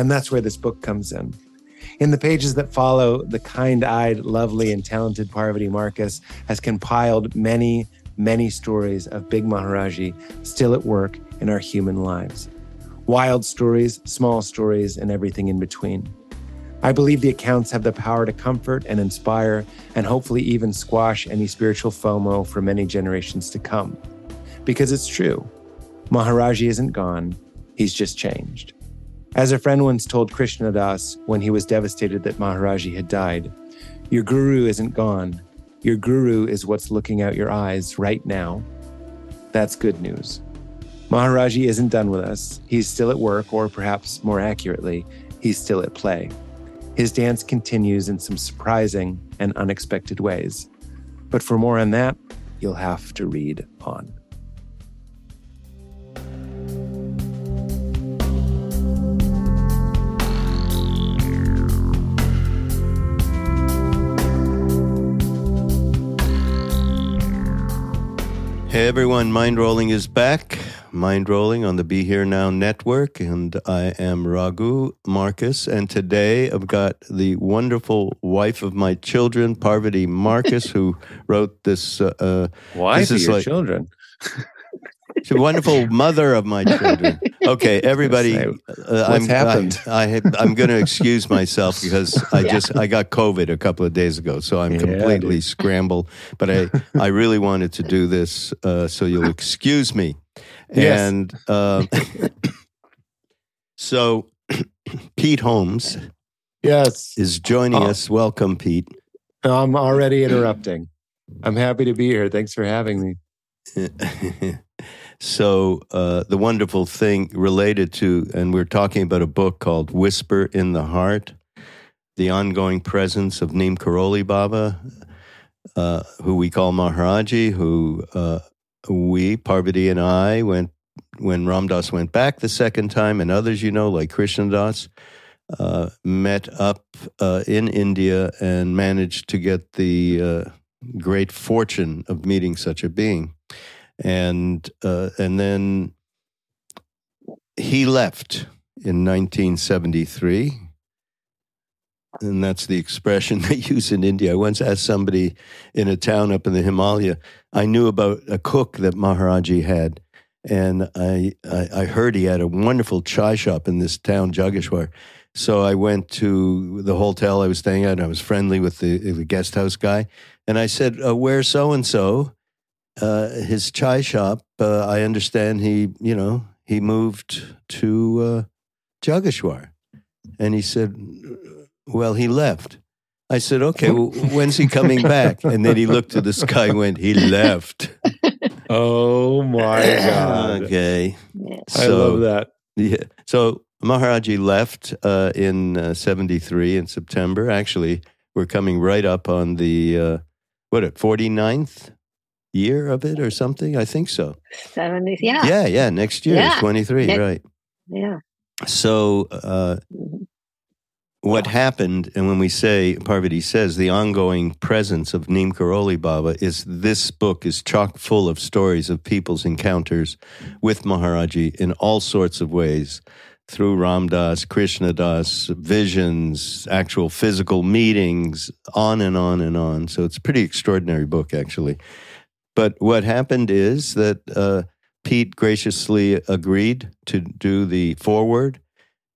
And that's where this book comes in. In the pages that follow, the kind eyed, lovely, and talented Parvati Markus has compiled many, many stories of Big Maharaji still at work in our human lives. Wild stories, small stories, and everything in between. I believe the accounts have the power to comfort and inspire, and hopefully even squash any spiritual FOMO for many generations to come. Because it's true Maharaji isn't gone, he's just changed. As a friend once told Krishna Das when he was devastated that Maharaji had died, your guru isn't gone. Your guru is what's looking out your eyes right now. That's good news. Maharaji isn't done with us. He's still at work, or perhaps more accurately, he's still at play. His dance continues in some surprising and unexpected ways. But for more on that, you'll have to read on. Hey everyone, Mind Rolling is back. Mind Rolling on the Be Here Now network, and I am Raghu Markus. And today I've got the wonderful wife of my children, Parvati Markus, who wrote this. Uh, uh, Wife this of is your like- children. She's a wonderful mother of my children. Okay, everybody. Uh, what's I'm, happened? I, I, I'm going to excuse myself because I Yeah. just I got COVID a couple of days ago, so I'm Yeah, completely dude. scrambled. But I I really wanted to do this, uh, so you'll excuse me. Yes. And um, so Pete Holmes Yes. is joining Oh. us. Welcome, Pete. I'm already interrupting. I'm happy to be here. Thanks for having me. so uh, the wonderful thing related to, and we're talking about a book called "Whisper in the Heart," the ongoing presence of Neem Karoli Baba, uh, who we call Maharaji, who uh, we Parvati and I went when Ramdas went back the second time, and others you know like Krishnadas. Uh, met up uh, in India and managed to get the uh, great fortune of meeting such a being and uh, and then he left in 1973 and that's the expression they use in India. I once asked somebody in a town up in the Himalaya, I knew about a cook that Maharaji had, and I, I, I heard he had a wonderful chai shop in this town, Jageshwar. So I went to the hotel I was staying at, and I was friendly with the, the guest house guy, and I said, uh, "Where's so and so?" Uh, his chai shop. Uh, I understand he, you know, he moved to uh, Jageshwar, and he said, "Well, he left." I said, "Okay, well, when's he coming back?" And then he looked to the sky and went, "He left." Oh my God. okay, Yeah. I love that. yeah, so Maharaji left uh, in uh, '73 in September. Actually, we're coming right up on the uh, what it 49th year of it or something. I think so. 70s. Yeah. Yeah, yeah. Next year is Yeah. 23, Next- right. Yeah. So, uh, Mhm. what happened, and when we say, Parvati says, the ongoing presence of Neem Karoli Baba is this book is chock full of stories of people's encounters with Maharaji in all sorts of ways through Ramdas, Krishna Das, visions, actual physical meetings, on and on and on. So it's a pretty extraordinary book, actually. But what happened is that uh, Pete graciously agreed to do the foreword,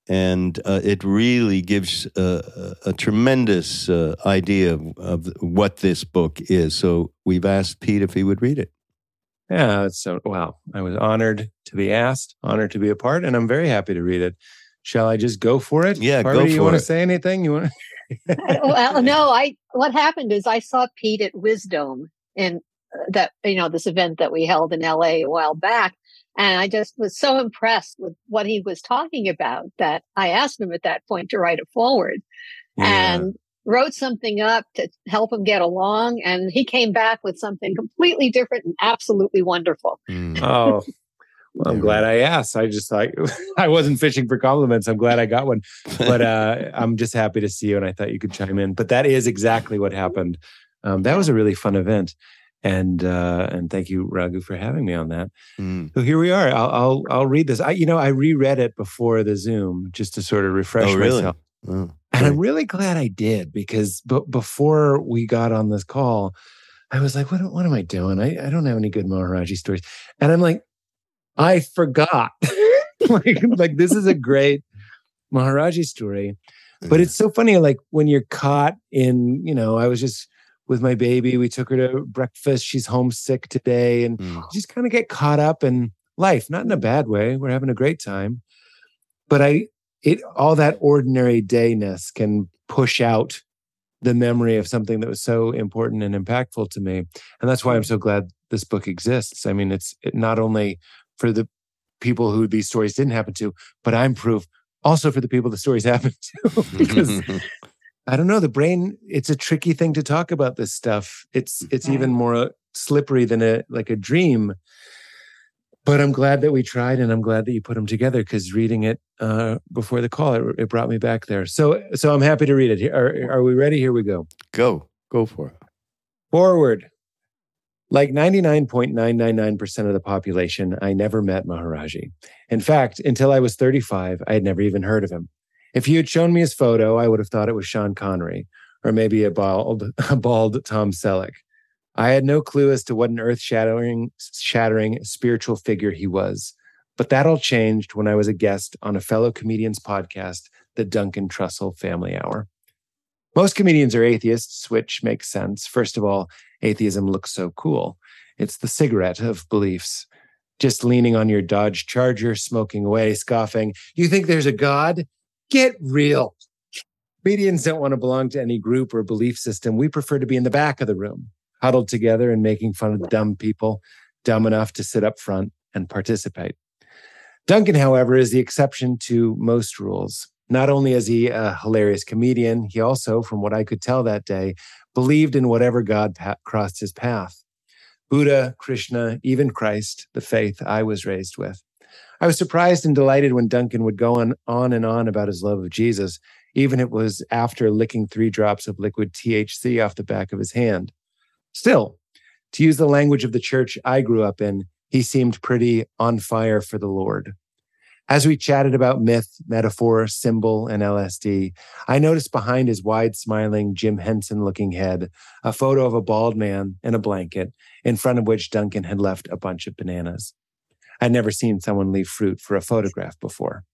and uh, it really gives uh, a tremendous uh, idea of, of what this book is. So we've asked Pete if he would read it. Yeah, so wow. I was honored to be asked, honored to be a part, and I'm very happy to read it. Shall I just go for it? Yeah, go Parvati, you for want to say anything? You want? well, no, I, what happened is I saw Pete at Wisdom in that, you know, this event that we held in LA a while back. And I just was so impressed with what he was talking about that I asked him at that point to write a foreword and wrote something up to help him get along. And he came back with something completely different and absolutely wonderful. Oh, well, I'm glad I asked. I just like I wasn't fishing for compliments. I'm glad I got one, but uh, I'm just happy to see you, and I thought you could chime in. But that is exactly what happened. Um, that was a really fun event, And uh, and thank you, Raghu, for having me on that. Mm. So here we are. I'll, I'll I'll read this. I you know I reread it before the Zoom just to sort of refresh Oh, really? myself. Oh, And I'm really glad I did because b- before we got on this call, I was like, what, what am I doing? I, I don't have any good Maharaji stories. And I'm like, I forgot. like, like, this is a great Maharaji story. But it's so funny, like when you're caught in, you know, I was just with my baby. We took her to breakfast. She's homesick today. And Mm. just kind of get caught up in life, not in a bad way. We're having a great time. But I, it, all that ordinary dayness can push out the memory of something that was so important and impactful to me. And that's why I'm so glad this book exists. I mean, it's it not only for the people who these stories didn't happen to, but I'm proof also for the people the stories happened to. because I don't know, the brain, it's a tricky thing to talk about this stuff. It's it's even more slippery than a like a dream. But I'm glad that we tried and I'm glad that you put them together because reading it uh, before the call, it, it brought me back there. So so I'm happy to read it. Are, are we ready? Here we go. go, go for it. Foreword. Like 99.999% of the population, I never met Maharaji. In fact, until I was 35, I had never even heard of him. If you had shown me his photo, I would have thought it was Sean Connery or maybe a bald, a bald Tom Selleck. I had no clue as to what an earth-shattering shattering spiritual figure he was. But that all changed when I was a guest on a fellow comedian's podcast, the Duncan Trussell Family Hour. Most comedians are atheists, which makes sense. First of all, atheism looks so cool. It's the cigarette of beliefs. Just leaning on your Dodge Charger, smoking away, scoffing. You think there's a God? Get real. Comedians don't want to belong to any group or belief system. We prefer to be in the back of the room, huddled together and making fun of dumb people, dumb enough to sit up front and participate. Duncan, however, is the exception to most rules. Not only is he a hilarious comedian, he also, from what I could tell that day, believed in whatever God pa- crossed his path. Buddha, Krishna, even Christ, the faith I was raised with. I was surprised and delighted when Duncan would go on, on and on about his love of Jesus, even it was after licking three drops of liquid THC off the back of his hand. Still, to use the language of the church I grew up in, he seemed pretty on fire for the Lord. As we chatted about myth, metaphor, symbol, and LSD, I noticed behind his wide smiling, Jim Henson looking head a photo of a bald man in a blanket, in front of which Duncan had left a bunch of bananas. I'd never seen someone leave fruit for a photograph before.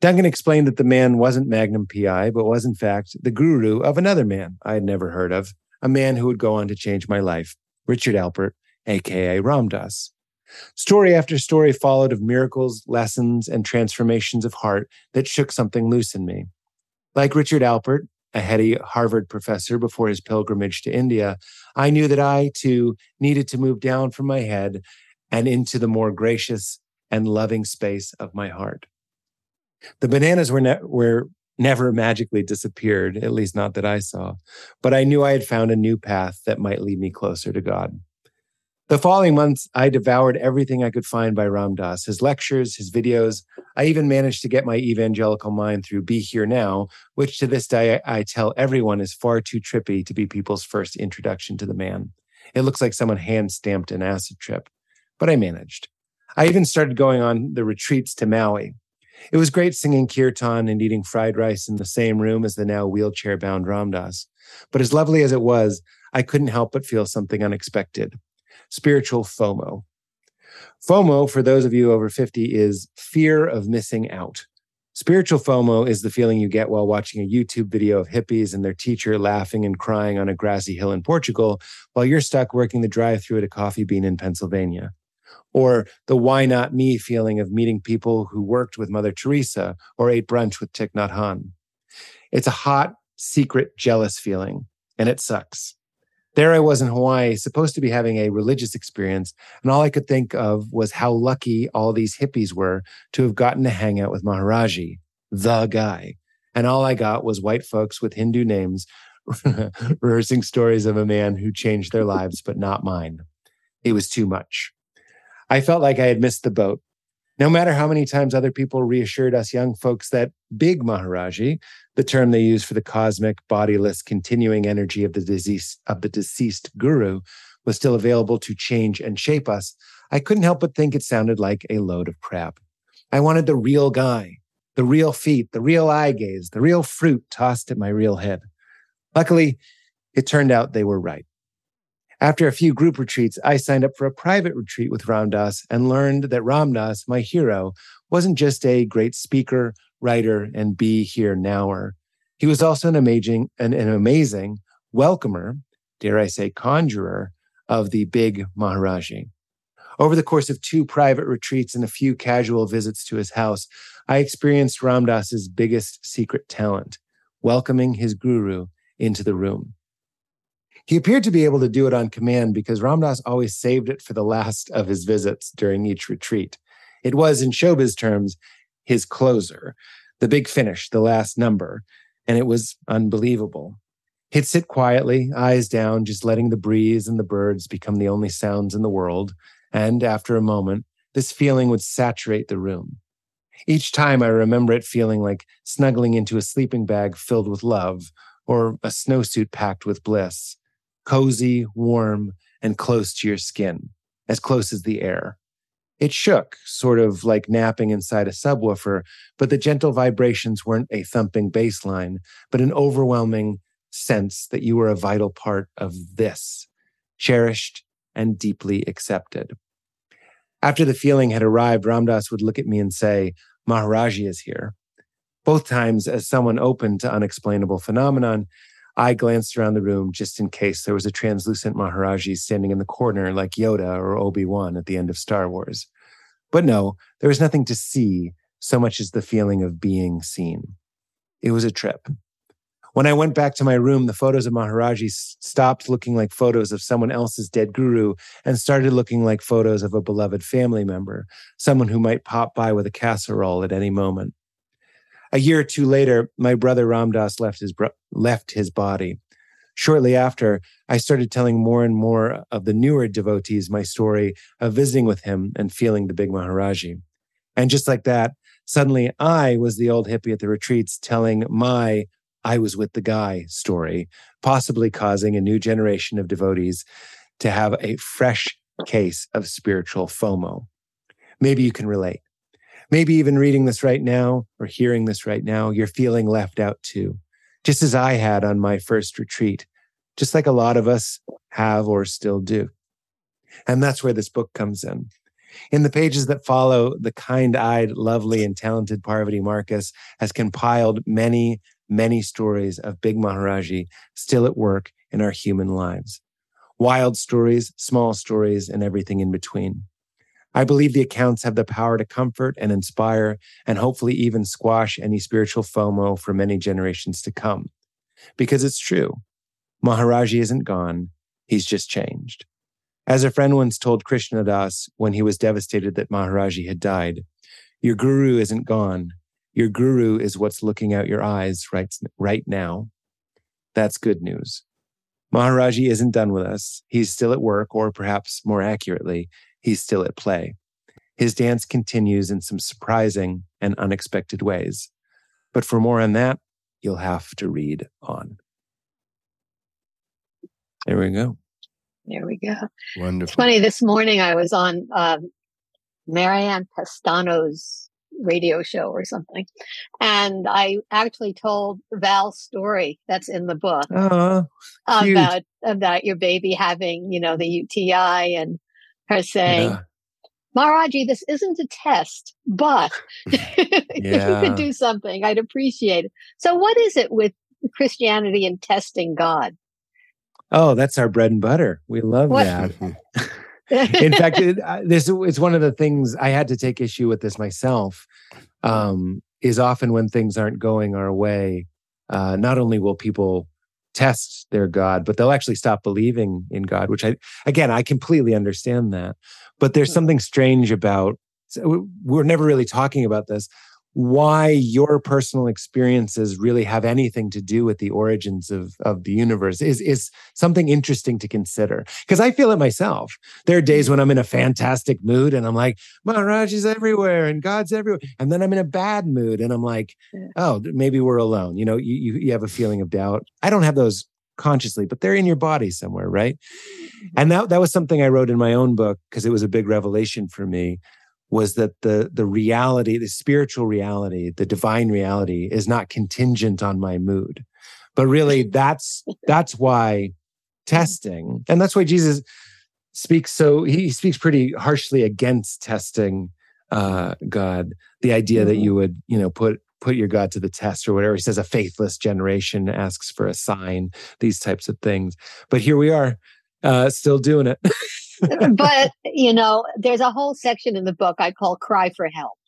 Duncan explained that the man wasn't Magnum PI, but was in fact the guru of another man I had never heard of, a man who would go on to change my life, Richard Alpert, aka Ramdas. Story after story followed of miracles, lessons, and transformations of heart that shook something loose in me. Like Richard Alpert, a heady Harvard professor before his pilgrimage to India, I knew that I, too, needed to move down from my head and into the more gracious and loving space of my heart. The bananas were, ne- were never magically disappeared, at least not that I saw, but I knew I had found a new path that might lead me closer to God. The following months, I devoured everything I could find by Ram Dass, his lectures, his videos. I even managed to get my evangelical mind through Be Here Now, which to this day I tell everyone is far too trippy to be people's first introduction to the man. It looks like someone hand stamped an acid trip, but I managed. I even started going on the retreats to Maui. It was great singing kirtan and eating fried rice in the same room as the now wheelchair bound Ramdas. But as lovely as it was, I couldn't help but feel something unexpected spiritual FOMO. FOMO, for those of you over 50, is fear of missing out. Spiritual FOMO is the feeling you get while watching a YouTube video of hippies and their teacher laughing and crying on a grassy hill in Portugal while you're stuck working the drive through at a coffee bean in Pennsylvania. Or the why not me feeling of meeting people who worked with Mother Teresa or ate brunch with Thich Nhat Hanh. It's a hot, secret, jealous feeling, and it sucks. There I was in Hawaii, supposed to be having a religious experience, and all I could think of was how lucky all these hippies were to have gotten to hang out with Maharaji, the guy. And all I got was white folks with Hindu names rehearsing stories of a man who changed their lives, but not mine. It was too much. I felt like I had missed the boat. No matter how many times other people reassured us young folks that big Maharaji, the term they use for the cosmic, bodiless, continuing energy of the deceased, of the deceased guru, was still available to change and shape us, I couldn't help but think it sounded like a load of crap. I wanted the real guy, the real feet, the real eye gaze, the real fruit tossed at my real head. Luckily, it turned out they were right. After a few group retreats, I signed up for a private retreat with Ramdas and learned that Ramdas, my hero, wasn't just a great speaker, writer, and be here nower. He was also an amazing, an, an amazing welcomer, dare I say, conjurer of the big Maharaji. Over the course of two private retreats and a few casual visits to his house, I experienced Ramdas's biggest secret talent, welcoming his guru into the room. He appeared to be able to do it on command because Ramdas always saved it for the last of his visits during each retreat. It was, in showbiz terms, his closer, the big finish, the last number, and it was unbelievable. He'd sit quietly, eyes down, just letting the breeze and the birds become the only sounds in the world. And after a moment, this feeling would saturate the room. Each time I remember it feeling like snuggling into a sleeping bag filled with love or a snowsuit packed with bliss, cozy, warm, and close to your skin, as close as the air. It shook, sort of like napping inside a subwoofer, but the gentle vibrations weren't a thumping bass line, but an overwhelming, sense that you were a vital part of this, cherished and deeply accepted. After the feeling had arrived, Ramdas would look at me and say, Maharaji is here. Both times, as someone open to unexplainable phenomenon, I glanced around the room just in case there was a translucent Maharaji standing in the corner like Yoda or Obi Wan at the end of Star Wars. But no, there was nothing to see so much as the feeling of being seen. It was a trip. When I went back to my room, the photos of Maharaji stopped looking like photos of someone else's dead guru and started looking like photos of a beloved family member, someone who might pop by with a casserole at any moment. A year or two later, my brother Ramdas left his, bro- left his body. Shortly after, I started telling more and more of the newer devotees my story of visiting with him and feeling the big Maharaji. And just like that, suddenly I was the old hippie at the retreats telling my I was with the guy story, possibly causing a new generation of devotees to have a fresh case of spiritual FOMO. Maybe you can relate. Maybe even reading this right now or hearing this right now, you're feeling left out too, just as I had on my first retreat, just like a lot of us have or still do. And that's where this book comes in. In the pages that follow, the kind eyed, lovely, and talented Parvati Markus has compiled many many stories of Big Maharaji still at work in our human lives. Wild stories, small stories, and everything in between. I believe the accounts have the power to comfort and inspire and hopefully even squash any spiritual FOMO for many generations to come. Because it's true. Maharaji isn't gone. He's just changed. As a friend once told Krishna Das when he was devastated that Maharaji had died, your guru isn't gone. Your guru is what's looking out your eyes right, right now. That's good news. Maharaji isn't done with us. He's still at work, or perhaps more accurately, he's still at play. His dance continues in some surprising and unexpected ways. But for more on that, you'll have to read on. There we go. There we go. Wonderful. It's funny. This morning I was on um, Marianne Pestano's radio show or something. And I actually told Val's story that's in the book oh, about about your baby having, you know, the UTI and her saying, yeah. Maharaji, this isn't a test, but if you could do something, I'd appreciate it. So what is it with Christianity and testing God? Oh, that's our bread and butter. We love what? that. in fact, it, uh, this is one of the things I had to take issue with this myself. Um, is often when things aren't going our way, uh, not only will people test their God, but they'll actually stop believing in God. Which I, again, I completely understand that. But there's hmm. something strange about. We're never really talking about this why your personal experiences really have anything to do with the origins of, of the universe is, is something interesting to consider. Because I feel it myself. There are days mm-hmm. when I'm in a fantastic mood and I'm like, Maharaj is everywhere and God's everywhere. And then I'm in a bad mood and I'm like, oh, maybe we're alone. You know, you, you, you have a feeling of doubt. I don't have those consciously, but they're in your body somewhere, right? And that that was something I wrote in my own book because it was a big revelation for me was that the the reality, the spiritual reality, the divine reality is not contingent on my mood. But really that's that's why testing and that's why Jesus speaks so he speaks pretty harshly against testing uh God, the idea that mm-hmm. you would, you know, put put your God to the test or whatever. He says a faithless generation asks for a sign, these types of things. But here we are, uh, still doing it. but, you know, there's a whole section in the book I call Cry for Help,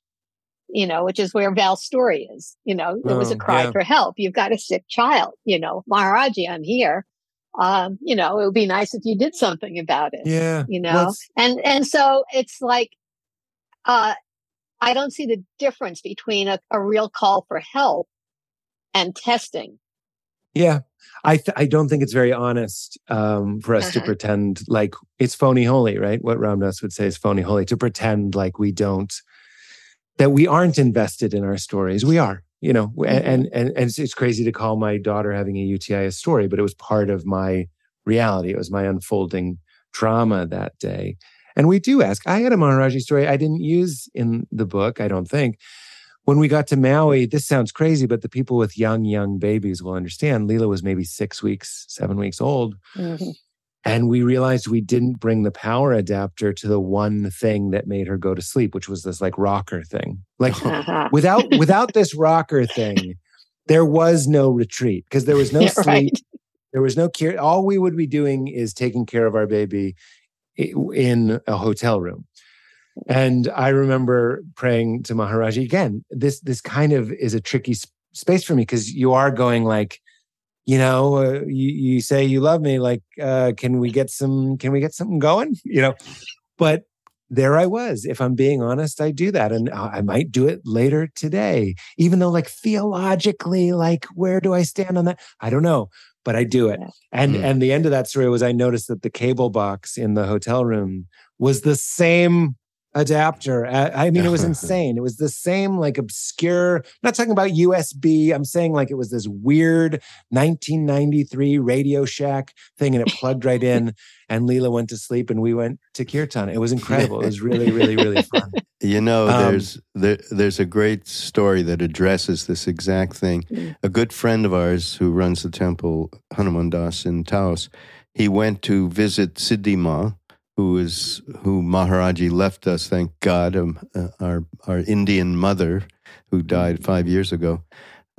you know, which is where Val's story is. You know, there was a oh, cry yeah. for help. You've got a sick child, you know, Maharaji, I'm here. Um, you know, it would be nice if you did something about it. Yeah. You know, and, and so it's like, uh, I don't see the difference between a, a real call for help and testing. Yeah. I th- I don't think it's very honest um, for us uh-huh. to pretend like it's phony holy, right? What Ram Dass would say is phony holy to pretend like we don't that we aren't invested in our stories. We are, you know, mm-hmm. and, and and it's, it's crazy to call my daughter having a UTI a story, but it was part of my reality. It was my unfolding drama that day. And we do ask. I had a Maharaji story I didn't use in the book, I don't think. When we got to Maui, this sounds crazy, but the people with young, young babies will understand. Leela was maybe six weeks, seven weeks old. Mm-hmm. And we realized we didn't bring the power adapter to the one thing that made her go to sleep, which was this like rocker thing. Like without without this rocker thing, there was no retreat because there was no sleep. Right. There was no care. All we would be doing is taking care of our baby in a hotel room. And I remember praying to Maharaji again. This this kind of is a tricky space for me because you are going like, you know, uh, you, you say you love me. Like, uh, can we get some? Can we get something going? You know, but there I was. If I'm being honest, I do that, and I might do it later today. Even though, like theologically, like where do I stand on that? I don't know but I do it. And mm. and the end of that story was I noticed that the cable box in the hotel room was the same adapter. I mean, it was insane. It was the same, like obscure, I'm not talking about USB. I'm saying like it was this weird 1993 Radio Shack thing and it plugged right in. And Leela went to sleep and we went to Kirtan. It was incredible. It was really, really, really fun. You know, um, there's there, there's a great story that addresses this exact thing. Mm. A good friend of ours who runs the temple, Hanuman Das in Taos, he went to visit Siddhi Ma, who is who Maharaji left us, thank God, um, uh, our our Indian mother who died five years ago,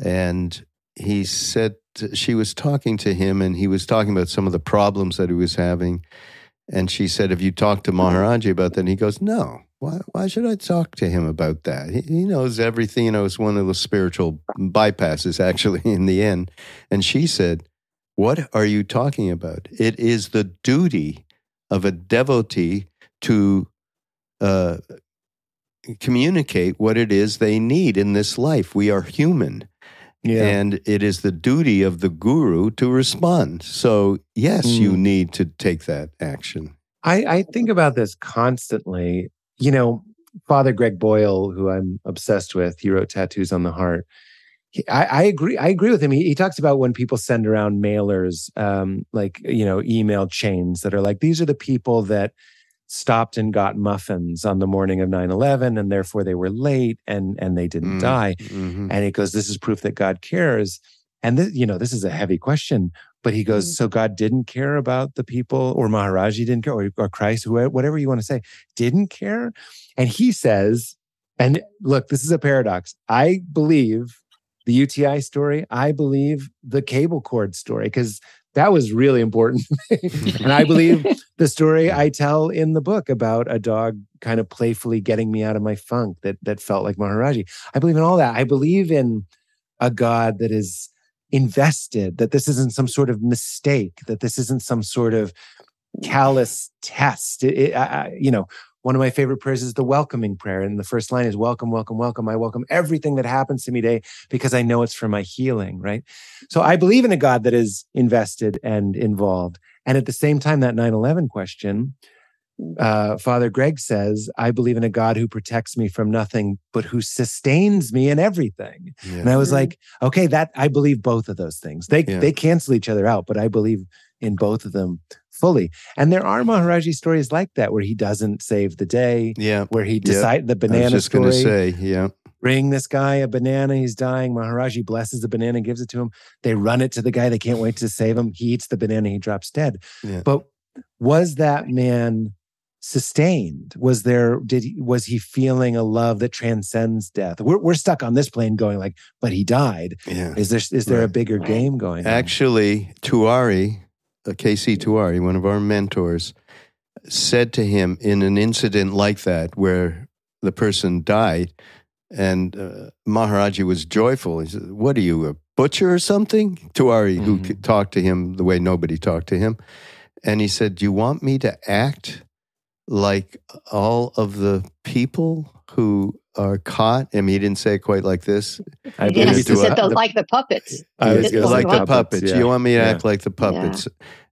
and he said she was talking to him, and he was talking about some of the problems that he was having, and she said, "Have you talked to Maharaji about that?" And he goes, "No." Why, why should I talk to him about that? He, he knows everything. You know, it's one of the spiritual bypasses, actually, in the end. And she said, What are you talking about? It is the duty of a devotee to uh, communicate what it is they need in this life. We are human. Yeah. And it is the duty of the guru to respond. So, yes, mm. you need to take that action. I, I think about this constantly. You know, Father Greg Boyle, who I'm obsessed with, he wrote Tattoos on the Heart. I, I, agree. I agree with him. He, he, talks about when people send around mailers, um, like you know, email chains that are like these are the people that stopped and got muffins on the morning of 9-11 and therefore they were late and and they didn't mm, die mm-hmm. and he goes this is proof that god cares and this, you know this is a heavy question but he goes mm. so god didn't care about the people or maharaji didn't care or, or christ whoever, whatever you want to say didn't care and he says and look this is a paradox i believe the UTI story. I believe the cable cord story because that was really important. and I believe the story I tell in the book about a dog kind of playfully getting me out of my funk that that felt like Maharaji. I believe in all that. I believe in a God that is invested, that this isn't some sort of mistake, that this isn't some sort of callous test. It, it, I, you know, one of my favorite prayers is the welcoming prayer. And the first line is welcome, welcome, welcome. I welcome everything that happens to me today because I know it's for my healing, right? So I believe in a God that is invested and involved. And at the same time, that 9 11 question, uh, Father Greg says, I believe in a God who protects me from nothing, but who sustains me in everything. Yeah. And I was like, okay, that I believe both of those things. They Yeah. they cancel each other out, but I believe in both of them fully. And there are Maharaji stories like that where he doesn't save the day, yeah. where he decide the I was banana just going story. to say, yeah. Bring this guy a banana. He's dying. Maharaji blesses the banana, and gives it to him. They run it to the guy. They can't wait to save him. He eats the banana. He drops dead. But was that man sustained? Was there? Did he? Was he feeling a love that transcends death? We're we're stuck on this plane, going like, but he died. Yeah. Is there is there a bigger game going? on? Actually, Tewari, uh, KC Tewari, one of our mentors, said to him in an incident like that where the person died, and uh, Maharaji was joyful. He said, What are you, a butcher or something? Tewari, who Mhm. could talk to him the way nobody talked to him. And he said, Do you want me to act like all of the people who are caught? I mean, he didn't say it quite like this. I Yes, he said a- the, the- like the puppets. I was gonna like the puppets. yeah. You want me to Yeah. act like the puppets,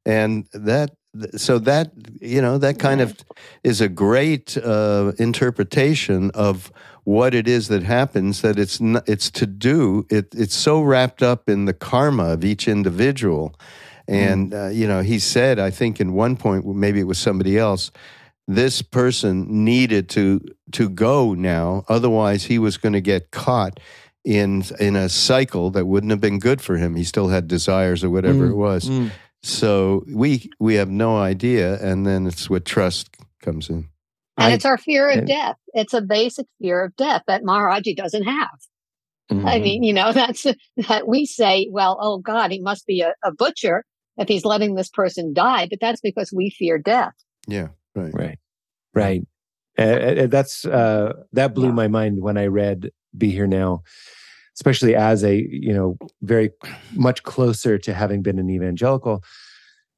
and that. So that you know that kind of is a great uh, interpretation of what it is that happens. That it's n it's to do. It it's so wrapped up in the karma of each individual, and uh, you know he said I think in one point maybe it was somebody else. This person needed to to go now, otherwise he was going to get caught in in a cycle that wouldn't have been good for him. He still had desires or whatever Mm, it was. Mm. So we we have no idea, and then it's what trust comes in. And I- it's our fear of and- death. It's a basic fear of death that Maharaji doesn't have. I Mhm. mean, you know, that's that we say, well, oh God, he must be a, a butcher if he's letting this person die, but that's because we fear death. Yeah, right. Right. Right. Uh, that's uh, that blew my mind when I read "Be Here Now," especially as a you know very much closer to having been an evangelical.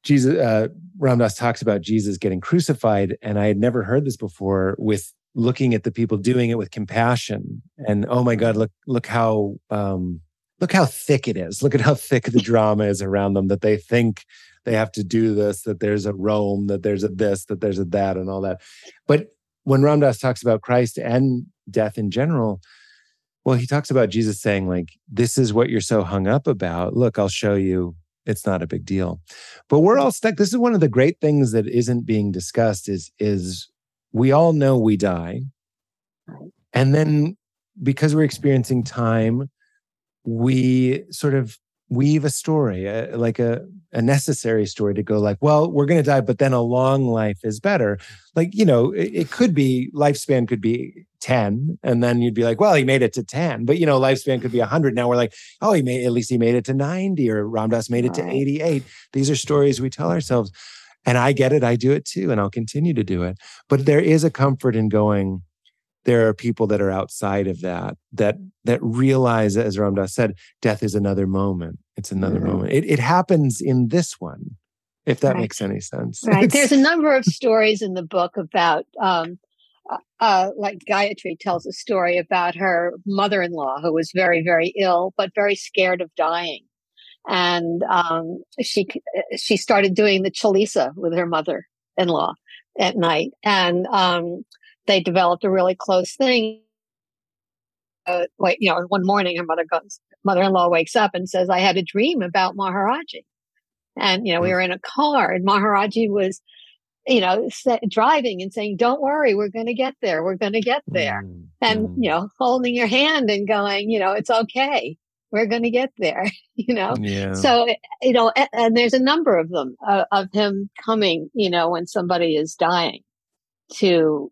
Jesus, uh, Ramdas talks about Jesus getting crucified, and I had never heard this before. With looking at the people doing it with compassion, and oh my God, look look how um, look how thick it is. Look at how thick the drama is around them. That they think they have to do this, that there's a Rome, that there's a this, that there's a that, and all that. But when Ramdas talks about Christ and death in general, well, he talks about Jesus saying, like, this is what you're so hung up about. Look, I'll show you it's not a big deal. But we're all stuck. This is one of the great things that isn't being discussed is, is we all know we die. And then because we're experiencing time, we sort of weave a story, uh, like a, a necessary story to go like, well, we're going to die, but then a long life is better. Like, you know, it, it could be lifespan could be 10 and then you'd be like, well, he made it to 10, but you know, lifespan could be 100. Now we're like, oh, he made, at least he made it to 90 or Ramdas made it to 88. These are stories we tell ourselves. And I get it. I do it too. And I'll continue to do it. But there is a comfort in going, there are people that are outside of that, that that realize, as Ramdas said, death is another moment. It's another Mhm. moment. It, it happens in this one, if that Right. makes any sense. Right. It's- There's a number of stories in the book about, um, uh, uh, like Gayatri tells a story about her mother-in-law who was very, very ill, but very scared of dying. And um, she she started doing the chalisa with her mother-in-law at night, and um, they developed a really close thing. Uh, wait, you know, one morning her mother goes, mother-in-law wakes up and says, "I had a dream about Maharaji." And, you know, we were in a car and Maharaji was, you know, sa- driving and saying, don't worry, we're going to get there. We're going to get there. Mm, And, mm. you know, holding your hand and going, you know, it's okay. We're going to get there, you know? yeah. So, you know, and, and there's a number of them uh, of him coming, you know, when somebody is dying to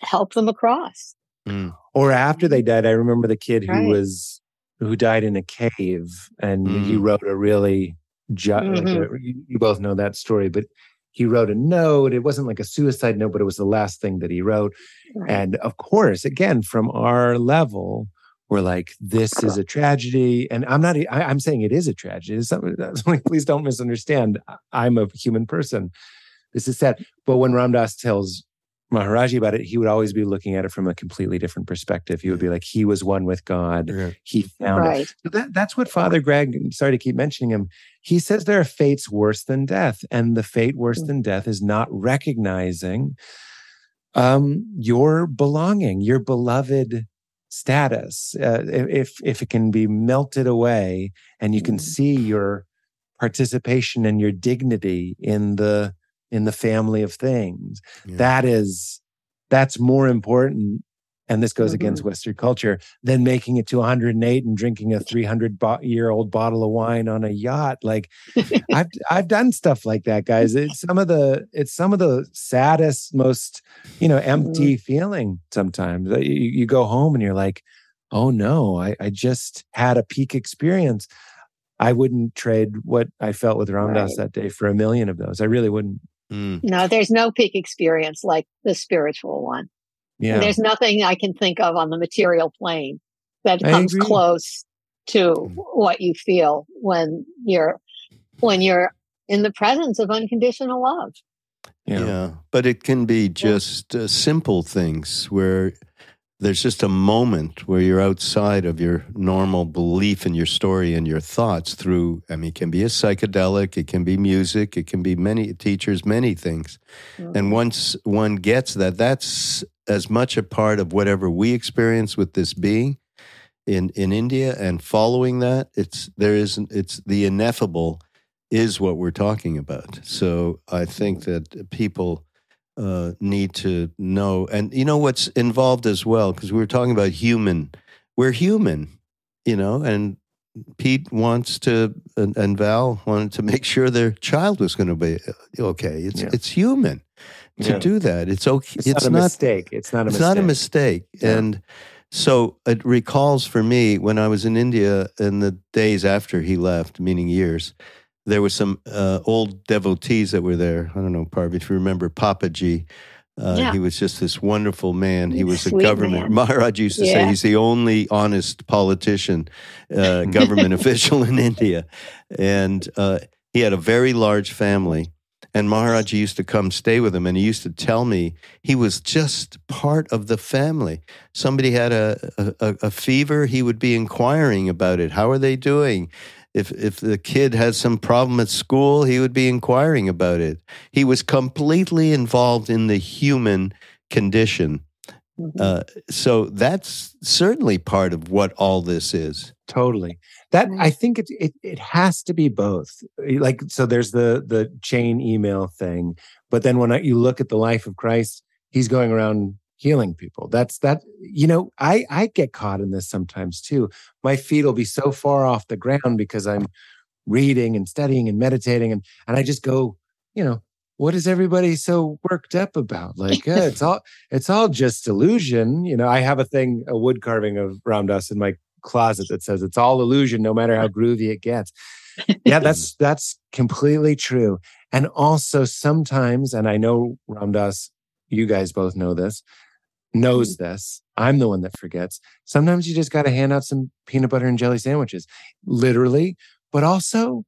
help them across. Mm. or after they died, I remember the kid who Right. was who died in a cave, and he Mm. wrote a really. Ju- like Mhm. a- you, you both know that story, but he wrote a note. It wasn't like a suicide note, but it was the last thing that he wrote. And of course, again, from our level, we're like, this is a tragedy. And I'm not, I, am saying it is a tragedy. It's something, please don't misunderstand. I- I'm a human person. This is sad. But when Ramdas tells Maharaji about it, he would always be looking at it from a completely different perspective. He would be like, he was one with God. Yeah. He found Right. it. So that, that's what Father Greg, sorry to keep mentioning him, he says there are fates worse than death. And the fate worse Mm. than death is not recognizing um, your belonging, your beloved status. Uh, if, if it can be melted away and you can Mm. see your participation and your dignity in the in the family of things. Yeah. that is that's more important and this goes against mm-hmm. western culture than making it to 108 and drinking a 300 bo- year old bottle of wine on a yacht. Like i've i've done stuff like that guys. It's some of the it's some of the saddest most you know empty mm-hmm. feeling sometimes. You, you go home and you're like oh no I, I just had a peak experience. I wouldn't trade what i felt with ramdas Right. that day for a million of those. I really wouldn't Mm. No, there's no peak experience like the spiritual one. yeah And there's nothing I can think of on the material plane that I comes agree. close to Mm. what you feel when you're when you're in the presence of unconditional love. Yeah. but it can be just uh, simple things where there's just a moment where you're outside of your normal belief in your story and your thoughts through i mean it can be a psychedelic it can be music it can be many teachers many things. Mm-hmm. And once one gets that that's as much a part of whatever we experience with this being in in india and following that it's there is it's the ineffable is what we're talking about. So i think mm-hmm. that people uh, need to know. And you know what's involved as well, because we were talking about human. We're human, you know, and Pete wants to, and, and Val wanted to make sure their child was going to be uh, okay. It's Yeah. it's human to Yeah. do that. It's okay. it's, It's, not a mistake it's not a it's mistake not a mistake. Yeah. And so it recalls for me when I was in India in the days after he left, meaning years, there were some uh, old devotees that were there. I don't know, Parv, if you remember Papaji. Uh, Yeah. He was just this wonderful man. He was a government. man. Maharaj used to say he's the only honest politician, uh, government official in India. And uh, he had a very large family. And Maharaj used to come stay with him, and he used to tell me he was just part of the family. Somebody had a, a, a fever, he would be inquiring about it. How are they doing? If, if the kid had some problem at school, he would be inquiring about it. He was completely involved in the human condition. Mhm. Uh, so that's certainly part of what all this is. totally that i think it, it it has to be both like so there's the the chain email thing but then when I, you look at the life of christ he's going around healing people. That's that you know i i get caught in this sometimes too. My feet will be so far off the ground because i'm reading and studying and meditating and and i just go you know what is everybody so worked up about? Like uh, it's all it's all just illusion. You know i have a thing a wood carving of ramdas in my closet that says it's all illusion no matter how groovy it gets. Yeah that's that's completely true. And also sometimes and i know ramdas you guys both know this knows this. I'm the one that forgets. Sometimes you just got to hand out some peanut butter and jelly sandwiches literally but also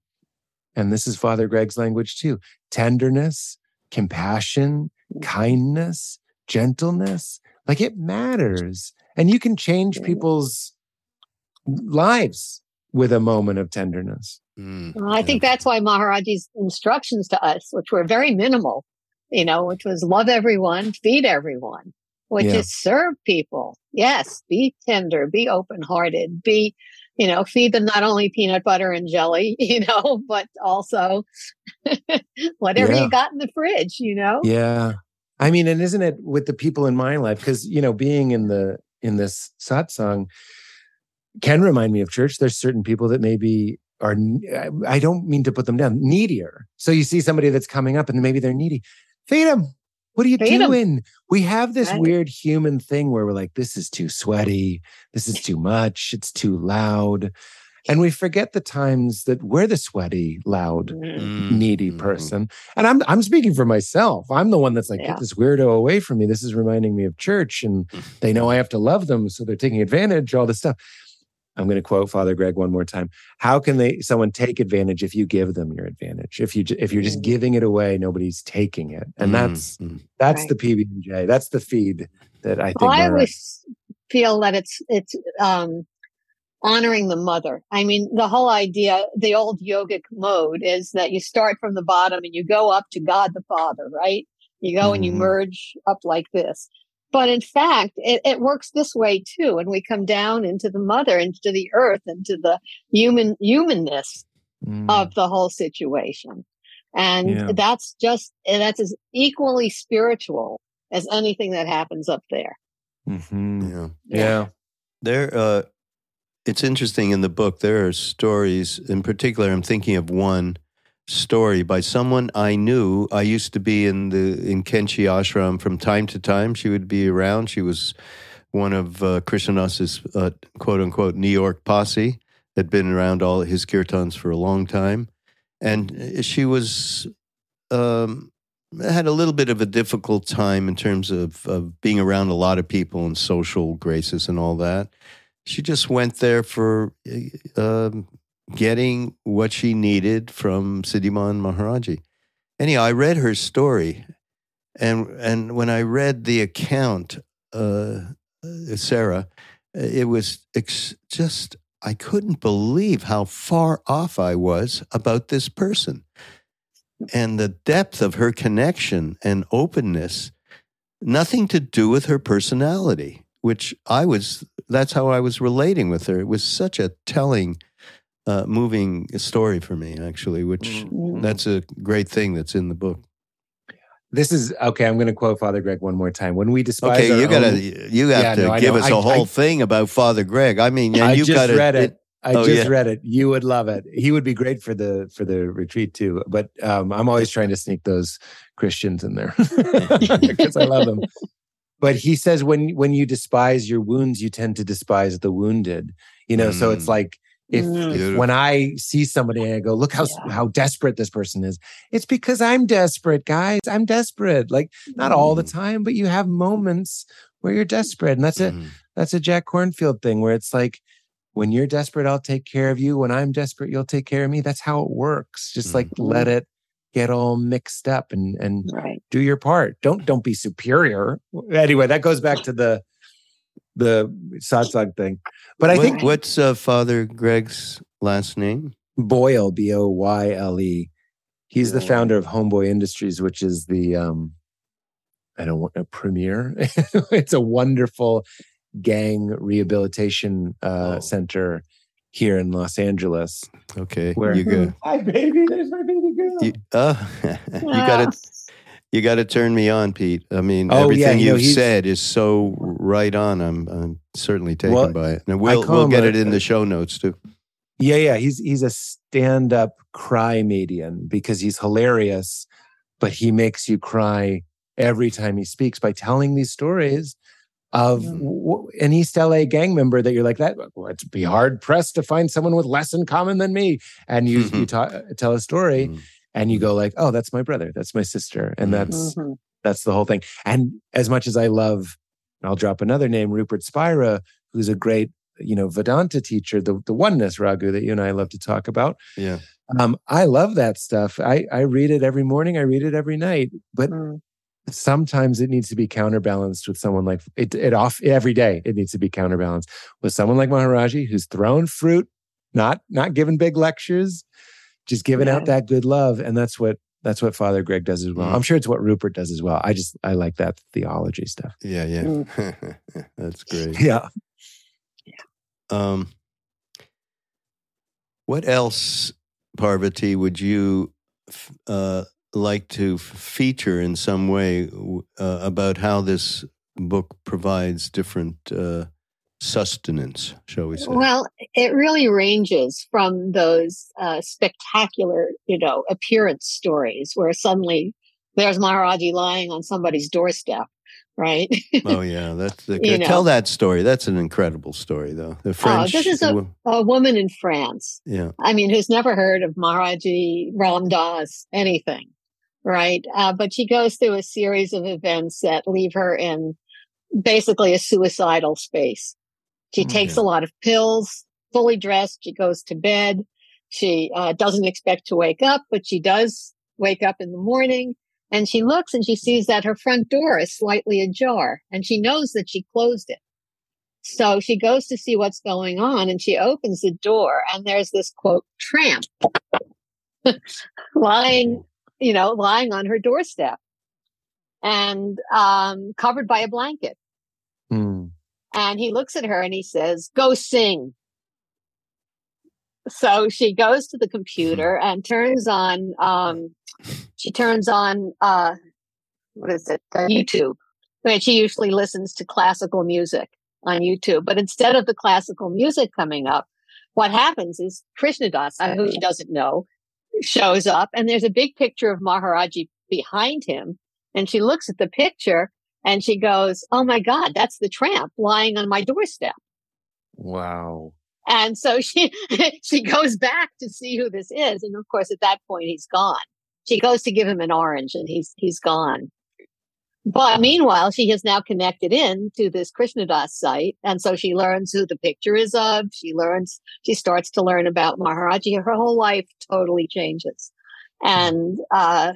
and this is father greg's language too tenderness compassion kindness gentleness like it matters. And you can change people's lives with a moment of tenderness. Mm, Well, I yeah. think that's why Maharaji's instructions to us, which were very minimal, you know, which was love everyone, feed everyone, which Yeah. is serve people. Yes, be tender, be open hearted, be, you know, feed them not only peanut butter and jelly, you know, but also whatever Yeah. you got in the fridge, you know? Yeah. I mean, and isn't it with the people in my life? Because, you know, being in the in this satsang can remind me of church. There's certain people that maybe are I- I don't mean to put them down, needier. So you see somebody that's coming up and maybe they're needy. Feed them. What are you Feed 'em. doing? We have this Right. weird human thing where we're like, this is too sweaty, this is too much, it's too loud. And we forget the times that we're the sweaty, loud, Mm. Mm, needy mhm. person. And I'm I'm speaking for myself. I'm the one that's like, Yeah. get this weirdo away from me. This is reminding me of church. And they know I have to love them. So they're taking advantage, all this stuff. I'm going to quote Father Greg one more time. How can they someone take advantage if you give them your advantage? If you if you're just Mm. giving it away, nobody's taking it, and Mm, that's mm. that's Right. the PB and J. That's the feed that I think. Well, I Mara- always feel that it's it's um, honoring the mother. I mean, the whole idea, the old yogic mode is that you start from the bottom and you go up to God the Father, right? You go and you Mhm. merge up like this. But in fact, it, it works this way too. And we come down into the mother, into the earth, into the human humanness Mm. of the whole situation. And Yeah. that's just, and that's as equally spiritual as anything that happens up there. Mhm. Yeah. Yeah. There, uh, it's interesting in the book. There are stories, in particular. I'm thinking of one story by someone I knew. I used to be in the in Kainchi Ashram from time to time. She would be around. She was one of uh, Krishna Das's uh, quote unquote New York posse. Had been around all his kirtans for a long time, and she was. Um, had a little bit of a difficult time in terms of, of being around a lot of people and social graces and all that. She just went there for um, getting what she needed from Siddhiman Maharaji. Anyhow, I read her story, and and when I read the account, uh, uh, Sarah, it was ex- just I couldn't believe how far off I was about this person and the depth of her connection and openness, nothing to do with her personality, which I was, that's how I was relating with her. It was such a telling, uh, moving story for me, actually, which Mm. that's a great thing that's in the book. This is okay. I'm going to quote Father Greg one more time. When we despise, Okay, our you gotta, own- you have Yeah, to no, give us I- a whole I- thing about Father Greg. I mean, and I you just got read it. I Oh, just yeah. read it. You would love it. He would be great for the for the retreat too. But um, I'm always trying to sneak those Christians in there because I love them. But he says when when you despise your wounds, you tend to despise the wounded. You know, so it's Mm. like if, Mm. if Beautiful. when I see somebody and I go, look how Yeah. how desperate this person is. It's because I'm desperate, guys. I'm desperate. Like not all the Mm. time, but you have moments where you're desperate, and that's a Mhm. that's a Jack Kornfield thing where it's like, when you're desperate, I'll take care of you. When I'm desperate, you'll take care of me. That's how it works. Just like let it get all mixed up and and Right. do your part. Don't don't be superior. Anyway, that goes back to the the satsang thing. But I What- think what's uh, Father Greg's last name? Boyle, B O Y L E, he's the founder of Homeboy Industries, which is the um I don't want a premiere. it's a wonderful gang rehabilitation uh, Oh. center here in Los Angeles. Okay, Where you go. Hi, baby. There's my baby girl. You, uh, you got Ah. You got to turn me on, Pete. I mean, Oh, yeah, everything you you've said is so right on. I'm I'm certainly taken Well, by it, and we'll we'll get a- it in the show notes too. Yeah, yeah. He's he's a stand-up cry median because he's hilarious, but he makes you cry every time he speaks by telling these stories of Mm. w- an East LA gang member that you're like that. Well, it's be hard pressed to find someone with less in common than me. And you you ta- tell a story, Mhm. And you go like, oh, that's my brother, that's my sister, and Mhm. that's Mhm. that's the whole thing. And as much as I love, I'll drop another name, Rupert Spira, who's a great, you know, Vedanta teacher, the, the oneness Raghu that you and I love to talk about. Yeah, Um, I love that stuff. I, I read it every morning. I read it every night. But Mm. sometimes it needs to be counterbalanced with someone like it, it off every day. It needs to be counterbalanced with someone like Maharaji who's thrown fruit, not not giving big lectures, just giving out that good love. And that's what that's what Father Greg does as well. Mm. I'm sure it's what Rupert does as well. I just I like that theology stuff. yeah, yeah. Mm. That's great. Yeah. Um, what else, Parvati, would you uh, like to feature in some way uh, about how this book provides different uh, sustenance, shall we say? Well, it really ranges from those uh, spectacular, you know, appearance stories where suddenly there's Maharaji lying on somebody's doorstep, right? oh yeah, that's the, You tell that story. That's an incredible story, though. The French. Oh, this is a- a woman in France, yeah. I mean, who's never heard of Maharaji Ram Dass, anything, right? Uh, but she goes through a series of events that leave her in basically a suicidal space. She Mm, takes a lot of pills. fully dressed. She goes to bed. She uh, doesn't expect to wake up, but she does wake up in the morning and she looks and she sees that her front door is slightly ajar and she knows that she closed it. So she goes to see what's going on and she opens the door and there's this quote tramp lying, you know, lying on her doorstep and um, covered by a blanket. And he looks at her and he says, go sing. So she goes to the computer and turns on, um, she turns on, uh, what is it? Uh, YouTube. I mean, she usually listens to classical music on YouTube, but instead of the classical music coming up, what happens is Krishna Das, who she doesn't know, shows up and there's a big picture of Maharaji behind him. And she looks at the picture and she goes, Oh my God, that's the tramp lying on my doorstep. Wow. And so she, she goes back to see who this is. And of course, at that point, he's gone. She goes to give him an orange and he's, he's gone. But meanwhile, she has now connected in to this Krishna Das site. And so she learns who the picture is of. She learns, she starts to learn about Maharaji. Her whole life totally changes. And, uh,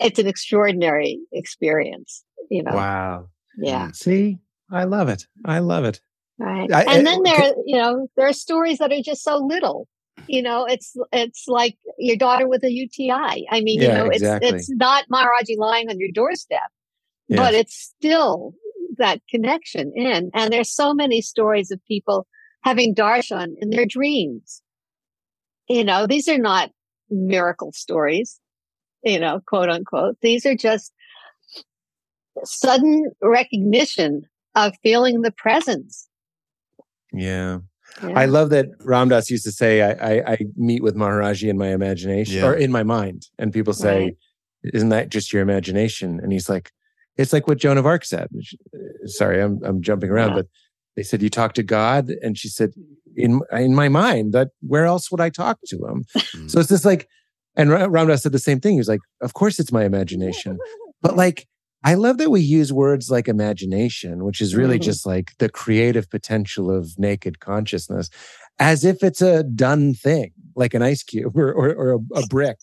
it's an extraordinary experience, you know. Wow. Yeah. See, I love it. I love it. Right. I- and I- then there, you know, there are stories that are just so little. You know, it's it's like your daughter with a UTI. I mean, you know, exactly. it's it's not Maharaji lying on your doorstep, but it's still that connection in. And there's so many stories of people having darshan in their dreams. You know, these are not miracle stories, you know, quote unquote. These are just sudden recognition of feeling the presence. Yeah. Yeah. I love that Ram Dass used to say, I, I, I meet with Maharaji in my imagination Yeah. or in my mind. And people say, Right. Isn't that just your imagination? And he's like, It's like what Joan of Arc said. She- Sorry, I'm, I'm jumping around, Yeah. but they said, You talk to God? And she said, In, in my mind, that where else would I talk to him? Mm. So it's just like, and Ra- Ram Dass said the same thing. He was like, Of course it's my imagination. But like, I love that we use words like imagination, which is really Mhm. just like the creative potential of naked consciousness, as if it's a done thing, like an ice cube or, or, or a, a brick.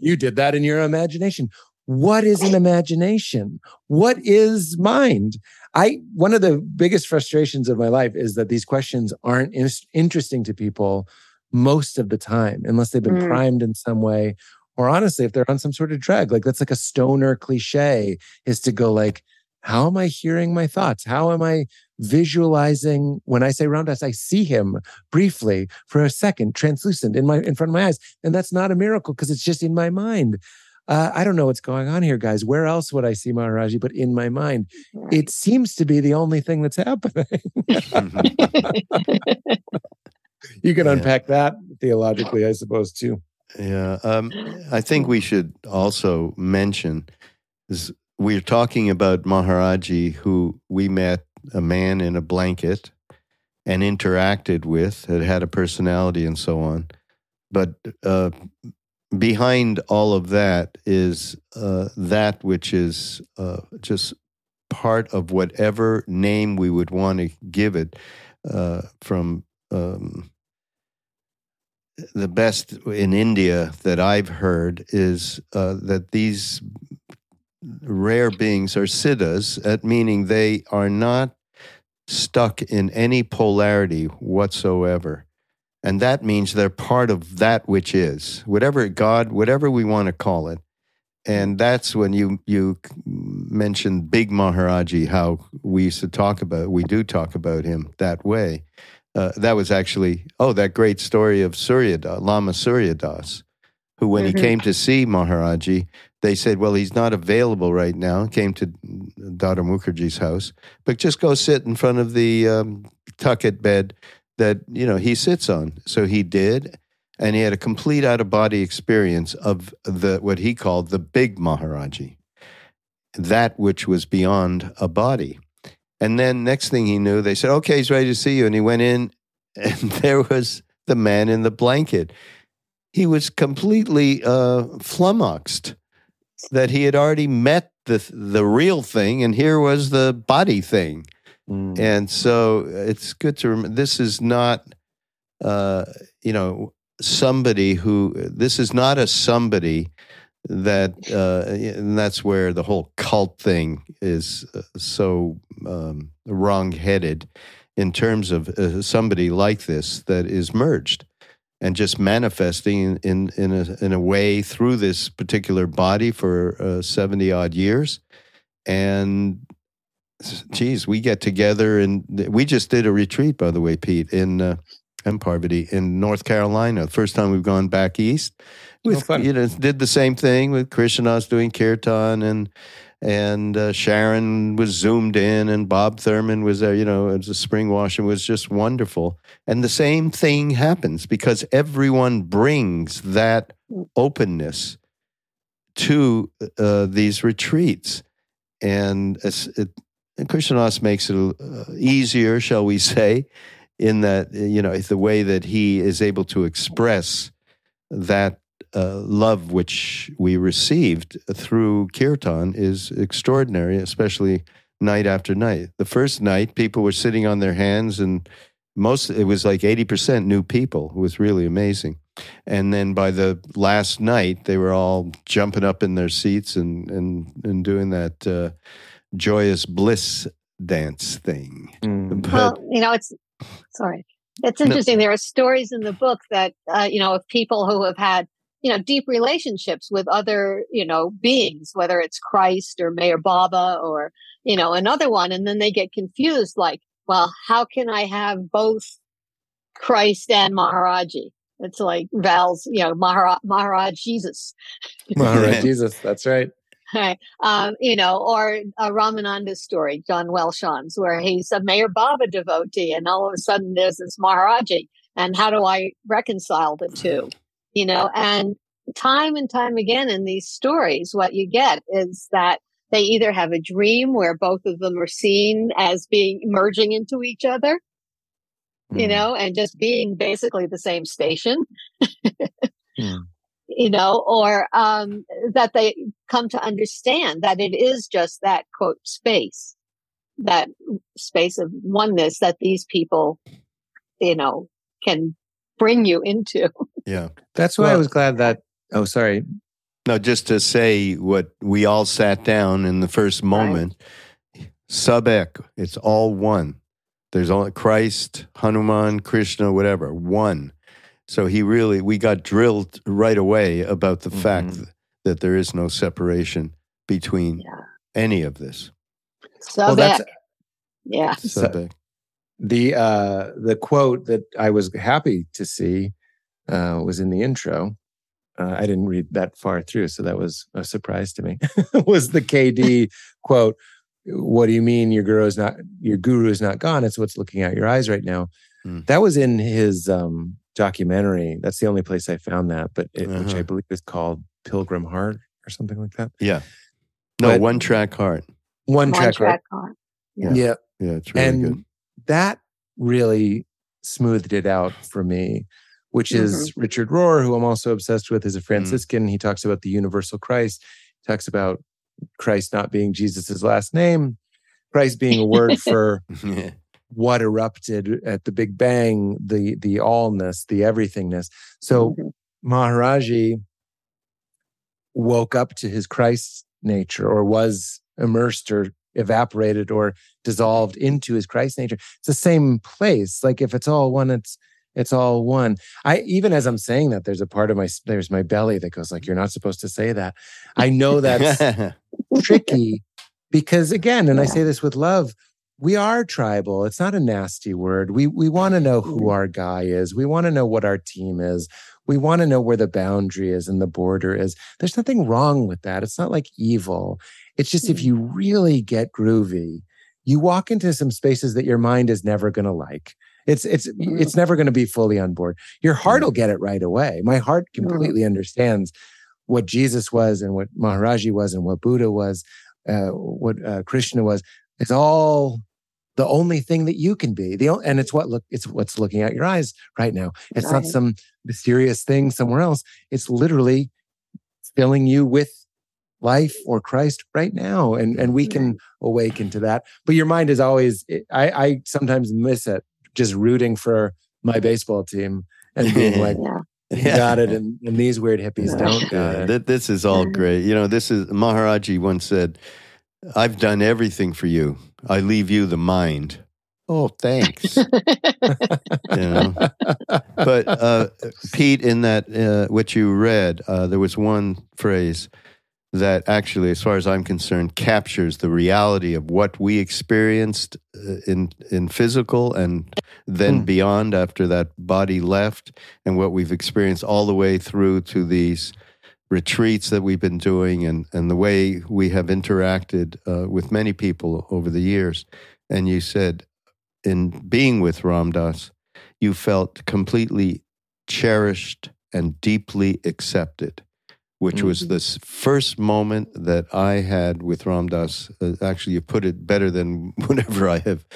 you did that in your imagination. What is an imagination? What is mind? I one of the biggest frustrations of my life is that these questions aren't in- interesting to people most of the time, unless they've been Mm. primed in some way or honestly if they're on some sort of drug like that's like a stoner cliche is to go like how am i hearing my thoughts? How am i visualizing? When i say Ram Dass i see him briefly for a second translucent in my in front of my eyes and that's not a miracle because it's just in my mind. Uh, i don't know what's going on here guys. Where else would i see maharaji but in my mind? It seems to be the only thing that's happening you can Yeah. unpack that theologically i suppose too Yeah, um, I think we should also mention is we're talking about Maharaji, who we met a man in a blanket and interacted with, had had a personality and so on. But uh, behind all of that is uh, that which is uh, just part of whatever name we would want to give it uh, from. Um, the best in India that I've heard is uh, that these rare beings are siddhas, at meaning they are not stuck in any polarity whatsoever. And that means they're part of that which is, whatever God, whatever we want to call it. And that's when you you mentioned Big Maharaji, how we used to talk about, we do talk about him that way. Uh, that was actually oh that great story of Surya Das, Lama Surya Das, who when Mhm. he came to see Maharaji, they said, "Well, he's not available right now." Came to Dada Mukherjee's house, but just go sit in front of the um, tucket bed that you know he sits on. So he did, and he had a complete out of body experience of the what he called the big Maharaji, that which was beyond a body. And then next thing he knew, they said, "Okay, he's ready to see you." And he went in, and there was the man in the blanket. He was completely uh, flummoxed that he had already met the the real thing, and here was the body thing. Mm. And so it's good to remember this is not uh, you know, somebody who this is not a somebody that uh, and that's where the whole cult thing is uh, so um, wrong-headed in terms of uh, somebody like this that is merged and just manifesting in in a in a way through this particular body for uh, seventy odd years, and geez, we get together and we just did a retreat, by the way, Pete, in uh, and Parvati in North Carolina. First time we've gone back east, with oh, you know did the same thing with Krishna Das doing kirtan and and uh, Sharon was zoomed in, and Bob Thurman was there. You know, it was a spring washing was just wonderful. And the same thing happens because everyone brings that openness to uh, these retreats, and it, Krishna Das makes it uh, easier, shall we say, in that you know the way that he is able to express that uh, love which we received through kirtan is extraordinary, especially night after night. The first night, people were sitting on their hands, and most it was like eighty percent new people. It was really amazing. And then by the last night, they were all jumping up in their seats and and and doing that uh, joyous bliss dance thing. Mm. But, well, you know, it's sorry. It's interesting. No. There are stories in the book that, uh, you know, of people who have had you know, deep relationships with other, you know, beings, whether it's Christ or Meher Baba or, you know, another one. And then they get confused like, well, how can I have both Christ and Maharaji? It's like Val's, you know, Maharaj, Maharaj Jesus. Maharaj Jesus, that's right. Right. Um, you know, or a Ramananda story, John Welshon's, where he's a Meher Baba devotee, and all of a sudden there's this Maharaji. And how do I reconcile the two? You know, and time and time again in these stories, what you get is that they either have a dream where both of them are seen as being merging into each other, mm. you know, and just being basically the same station. mm. You know, or um, that they come to understand that it is just that quote space, that space of oneness that these people, you know, can bring you into. Yeah. That's why well, I was glad that, oh, sorry. No, just to say what we all sat down in the first moment, right. sub ek, it's all one. There's only Christ, Hanuman, Krishna, whatever, one. So he really, we got drilled right away about the mm-hmm. fact that there is no separation between yeah. any of this. Sub well, yeah. Sub the uh, the quote that I was happy to see uh, was in the intro. Uh, I didn't read that far through, so that was a surprise to me. was the KD quote? What do you mean your guru is not your guru is not gone? It's what's looking out your eyes right now. Mm. That was in his um, documentary. That's the only place I found that, but it, uh-huh. which I uh-huh. believe is called Pilgrim Heart or something like that. Yeah. No, but one track heart. One, one track, track, heart. heart. Yeah. yeah. Yeah. It's really and good that really smoothed it out for me, which mm-hmm. is Richard Rohr, who I'm also obsessed with, is a mm. Franciscan. Mm. He talks about the universal Christ, he talks about Christ not being Jesus's last name, Christ being a word for what erupted at the Big Bang, the the allness, the everythingness. So mm-hmm. Maharaji woke up to his Christ nature or was immersed or evaporated or dissolved into his Christ nature. It's the same place. Like if it's all one, it's it's all one. I even as I'm saying that, there's a part of my there's my belly that goes like, "You're not supposed to say that." I know that's tricky because again, and I say this with love, we are tribal. It's not a nasty word. We we want to know who mm-hmm. our guy is. We want to know what our team is. We want to know where the boundary is and the border is. There's nothing wrong with that. It's not like evil. It's just if mm. you really get groovy, you walk into some spaces that your mind is never going to like. It's it's it's never going to be fully on board. Your heart will get it right away. My heart mm. completely understands what Jesus was and what Maharaji was and what Buddha was, uh, what uh, Krishna was. It's all the only thing that you can be. The and it's what look it's what's looking at your eyes right now. It's right. not some mysterious thing somewhere else. It's literally filling you with life or Christ right now. And, and we can awaken to that. But your mind is always, I, I sometimes miss it just rooting for my baseball team and being like, yeah. You got it, and, and these weird hippies don't got it. This is all great. You know, this is Maharaji once said, "I've done everything for you. I leave you the mind." Oh, thanks. you know? But uh, Pete, in that uh, what you read, uh, there was one phrase that actually, as far as I'm concerned, captures the reality of what we experienced uh, in in physical and then hmm. beyond after that body left, and what we've experienced all the way through to these retreats that we've been doing, and and the way we have interacted uh, with many people over the years. And you said, in being with Ram Dass, you felt completely cherished and deeply accepted which mm-hmm. was this first moment that I had with Ram Dass. Uh, actually, you put it better than whenever I have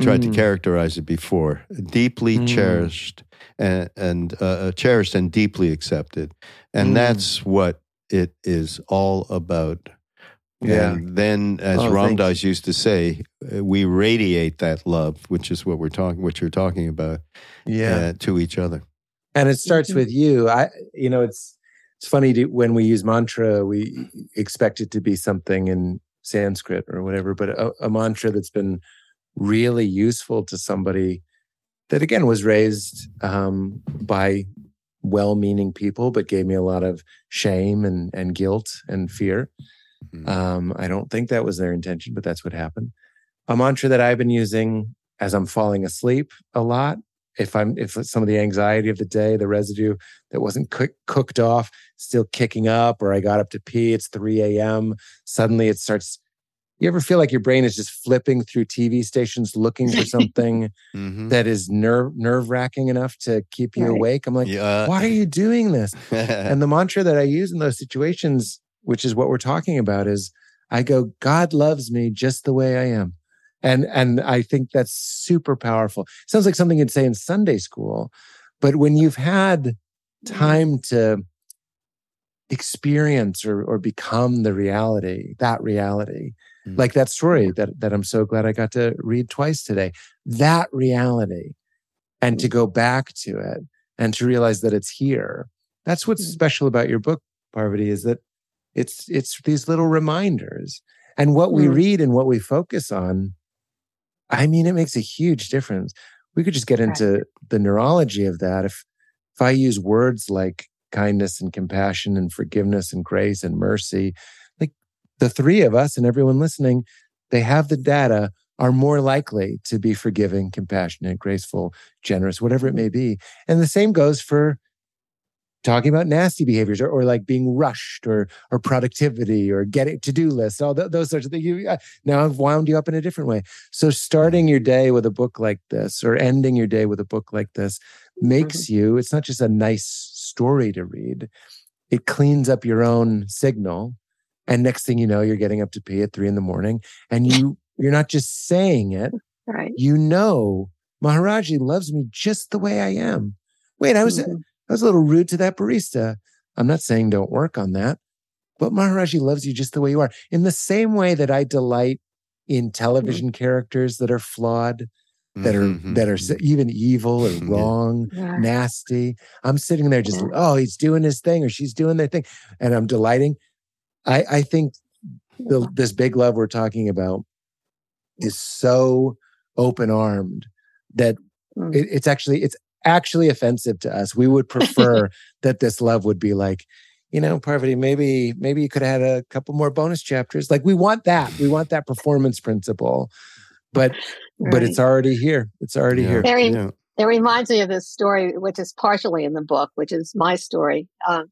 tried mm. to characterize it before. Deeply mm. cherished and, and uh, uh, cherished and deeply accepted, and mm. that's what it is all about. Yeah. And then, as oh, Ram Dass used to say, uh, we radiate that love, which is what we're talking, what you're talking about, yeah, uh, to each other. And it starts mm-hmm. with you. I, you know, it's it's funny to, when we use mantra, we expect it to be something in Sanskrit or whatever, but a, a mantra that's been really useful to somebody that again was raised um, by well-meaning people, but gave me a lot of shame and and guilt and fear. Mm-hmm. Um, I don't think that was their intention, but that's what happened. A mantra that I've been using as I'm falling asleep a lot if I'm if some of the anxiety of the day, the residue that wasn't cook, cooked off, still kicking up, or I got up to pee, it's 3 a.m. Suddenly it starts. You ever feel like your brain is just flipping through TV stations looking for something mm-hmm. that is nerve nerve wracking enough to keep you right. awake? I'm like, yeah. why are you doing this? and the mantra that I use in those situations, which is what we're talking about, is I go, God loves me just the way I am and and i think that's super powerful sounds like something you'd say in sunday school but when you've had time to experience or or become the reality that reality mm-hmm. like that story that that i'm so glad i got to read twice today that reality and to go back to it and to realize that it's here that's what's mm-hmm. special about your book parvati is that it's it's these little reminders and what we read and what we focus on I mean, it makes a huge difference. We could just get into the neurology of that. If if I use words like kindness and compassion and forgiveness and grace and mercy, like the three of us and everyone listening, they have the data are more likely to be forgiving, compassionate, graceful, generous, whatever it may be. And the same goes for talking about nasty behaviors or, or like being rushed or or productivity or getting to-do lists all th- those sorts of things you, uh, now i've wound you up in a different way so starting your day with a book like this or ending your day with a book like this makes mm-hmm. you it's not just a nice story to read it cleans up your own signal and next thing you know you're getting up to pee at three in the morning and you you're not just saying it right you know maharaji loves me just the way i am wait i was mm-hmm. I was a little rude to that barista. I'm not saying don't work on that, but Maharaji loves you just the way you are. In the same way that I delight in mm-hmm. television mm-hmm. characters that are flawed, that are mm-hmm. that are mm-hmm. even evil or wrong, yeah. nasty. I'm sitting there just, oh, he's doing his thing or she's doing their thing, and I'm delighting. I I think the, this big love we're talking about is so open armed that mm. it, it's actually it's actually offensive to us. We would prefer that this love would be like, you know, Parvati, maybe maybe you could have had a couple more bonus chapters. Like we want that. We want that performance principle. But right. but it's already here. It's already yeah. here. Very, yeah. It reminds me of this story, which is partially in the book, which is my story. Um,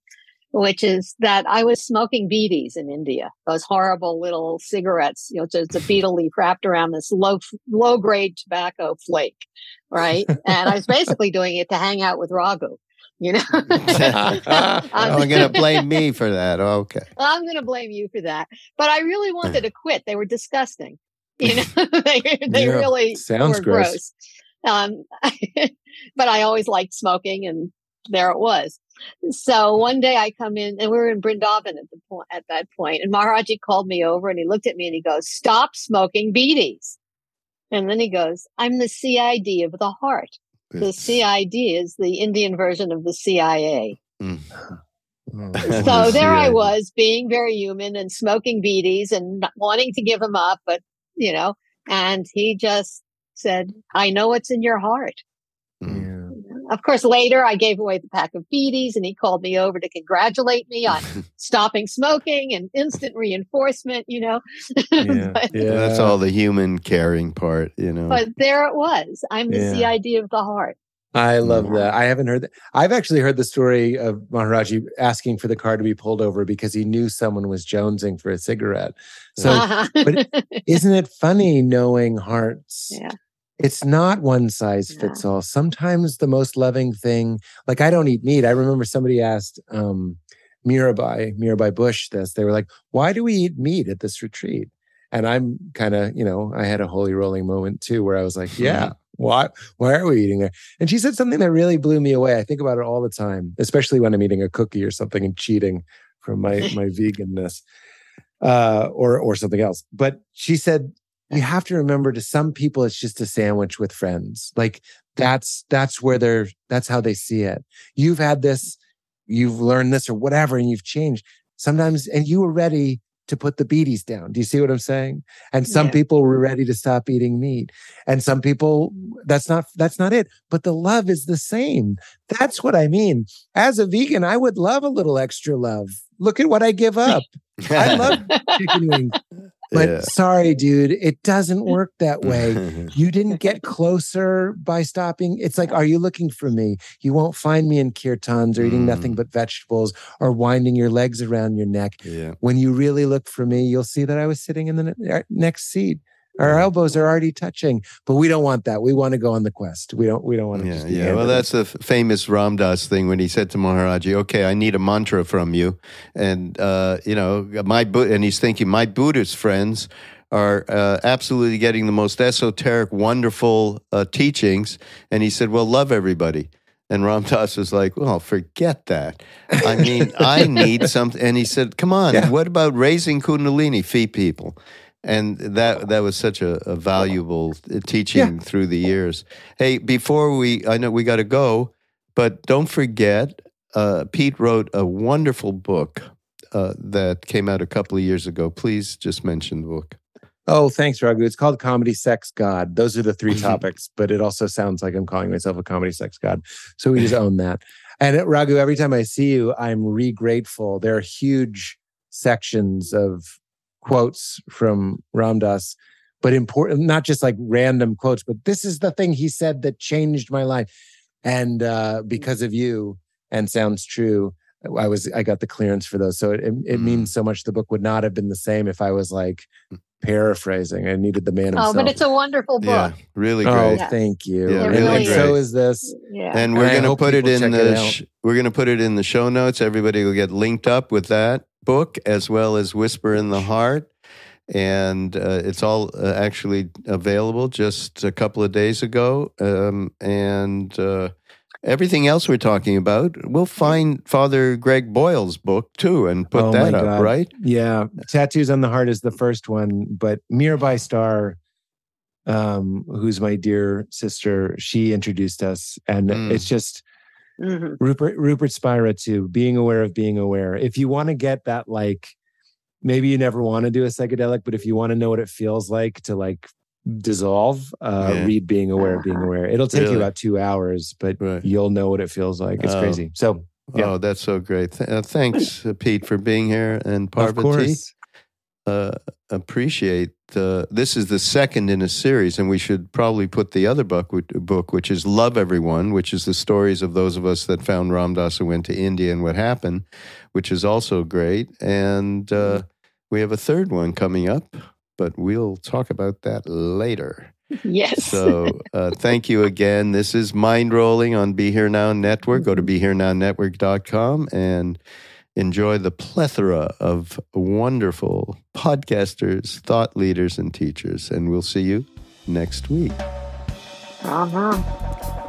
which is that I was smoking beedies in India, those horrible little cigarettes, you know, just a betel leaf wrapped around this low, low grade tobacco flake. Right. and I was basically doing it to hang out with Raghu, you know. I'm going to blame me for that. Okay. I'm going to blame you for that. But I really wanted to quit. They were disgusting. You know, they, they yeah, really sounds were gross. gross. Um, but I always liked smoking and there it was. So one day I come in and we were in Brindavan at the point at that point, and Maharaji called me over and he looked at me and he goes, "Stop smoking beedies." And then he goes, "I'm the CID of the heart." the CID is the Indian version of the CIA. Mm. so there I was being very human and smoking beedies and wanting to give them up, but you know, and he just said, I know what's in your heart. Mm. Yeah. Of course, later I gave away the pack of beedies and he called me over to congratulate me on stopping smoking and instant reinforcement, you know. Yeah. but, yeah. That's all the human caring part, you know. but there it was. I'm the Yeah. CID of the heart. I love Mm. that. I haven't heard that. I've actually heard the story of Maharaji asking for the car to be pulled over because he knew someone was jonesing for a cigarette. So but isn't it funny knowing hearts? yeah. It's not one size Yeah. fits all. Sometimes the most loving thing, like I don't eat meat. I remember somebody asked um, Mirabai, Mirabai Bush this. They were like, why do we eat meat at this retreat? And I'm kind of, you know, I had a holy rolling moment too where I was like, yeah, why, why are we eating there? And she said something that really blew me away. I think about it all the time, especially when I'm eating a cookie or something and cheating from my, my veganness uh, or, or something else. But she said, you have to remember to some people, it's just a sandwich with friends. Like that's, that's where they're, that's how they see it. You've had this, you've learned this or whatever, and you've changed sometimes, and you were ready to put the beedies down. Do you see what I'm saying? And some Yeah. people were ready to stop eating meat. And some people that's not that's not it. But the love is the same. That's what I mean. As a vegan, I would love a little extra love. Look at what I give up. I love chicken wings. But Yeah. sorry, dude, it doesn't work that way. You didn't get closer by stopping. It's like, are you looking for me? You won't find me in kirtans or eating nothing Mm. but vegetables or winding your legs around your neck. yeah. When you really look for me, you'll see that I was sitting in the uh, next seat. Our elbows are already touching, but we don't want that. We want to go on the quest. We don't. We don't want to. Yeah, yeah. Well, that's the famous Ram Dass thing when he said to Maharaji, "Okay, I need a mantra from you," and uh, you know, my Bu- and he's thinking my Buddhist friends are uh, absolutely getting the most esoteric, wonderful uh, teachings, and he said, "Well, love everybody." And Ram Dass was like, "Well, forget that. I mean, I need something." And he said, "Come on, Yeah. what about raising Kundalini, feed people?" And that that was such a, a valuable teaching through the years. Hey, before we, I know we got to go, but don't forget, uh, Pete wrote a wonderful book uh, that came out a couple of years ago. Please just mention the book. Oh, thanks, Raghu. It's called Comedy Sex God. Those are the 3 Mhm. topics, but it also sounds like I'm calling myself a comedy sex god. So we just own that. And Raghu, every time I see you, I'm re grateful. There are huge sections of quotes from Ram Dass, but important, not just like random quotes, but this is the thing he said that changed my life. And uh, because of you, and sounds true, I was I got the clearance for those. So it, it, it Mm. means so much. The book would not have been the same if I was like paraphrasing. I needed the man himself. Oh, but it's a wonderful book. Yeah, really oh, great. Yeah. thank you. Yeah, and, really and great. so is this. Yeah. And And we're I going to put it in check it the sh- we're going to put it in the show notes. Everybody will get linked up with that book as well as Whisper in the Heart. And uh, it's all uh, actually available just a couple of days ago. Um, and uh, everything else we're talking about, we'll find Father Greg Boyle's book too and put Oh, that up, God. right? Yeah. Tattoos on the Heart is the first one, but Mirabai Starr, um, who's my dear sister, she introduced us. And Mm. it's just Mhm. Rupert Rupert Spira too, being aware of being aware. If you want to get that like maybe you never want to do a psychedelic, but if you want to know what it feels like to like dissolve, uh, Yeah. read being aware of being aware. It'll take Really? you about two hours, but Right. you'll know what it feels like. It's Oh. crazy. So Yeah. Oh, that's so great. Th- uh, thanks, uh, Pete, for being here. And of Parvati. course. uh, appreciate uh, this is the second in a series, and we should probably put the other book, book, which is Love Everyone, which is the stories of those of us that found Ram Dass and went to India and what happened, which is also great. And uh, we have a third one coming up, but we'll talk about that later. Yes. So uh, thank you again. This is Mindrolling on Be Here Now Network. Go to BeHereNowNetwork.com and enjoy the plethora of wonderful podcasters, thought leaders, and teachers. And we'll see you next week. uh-huh.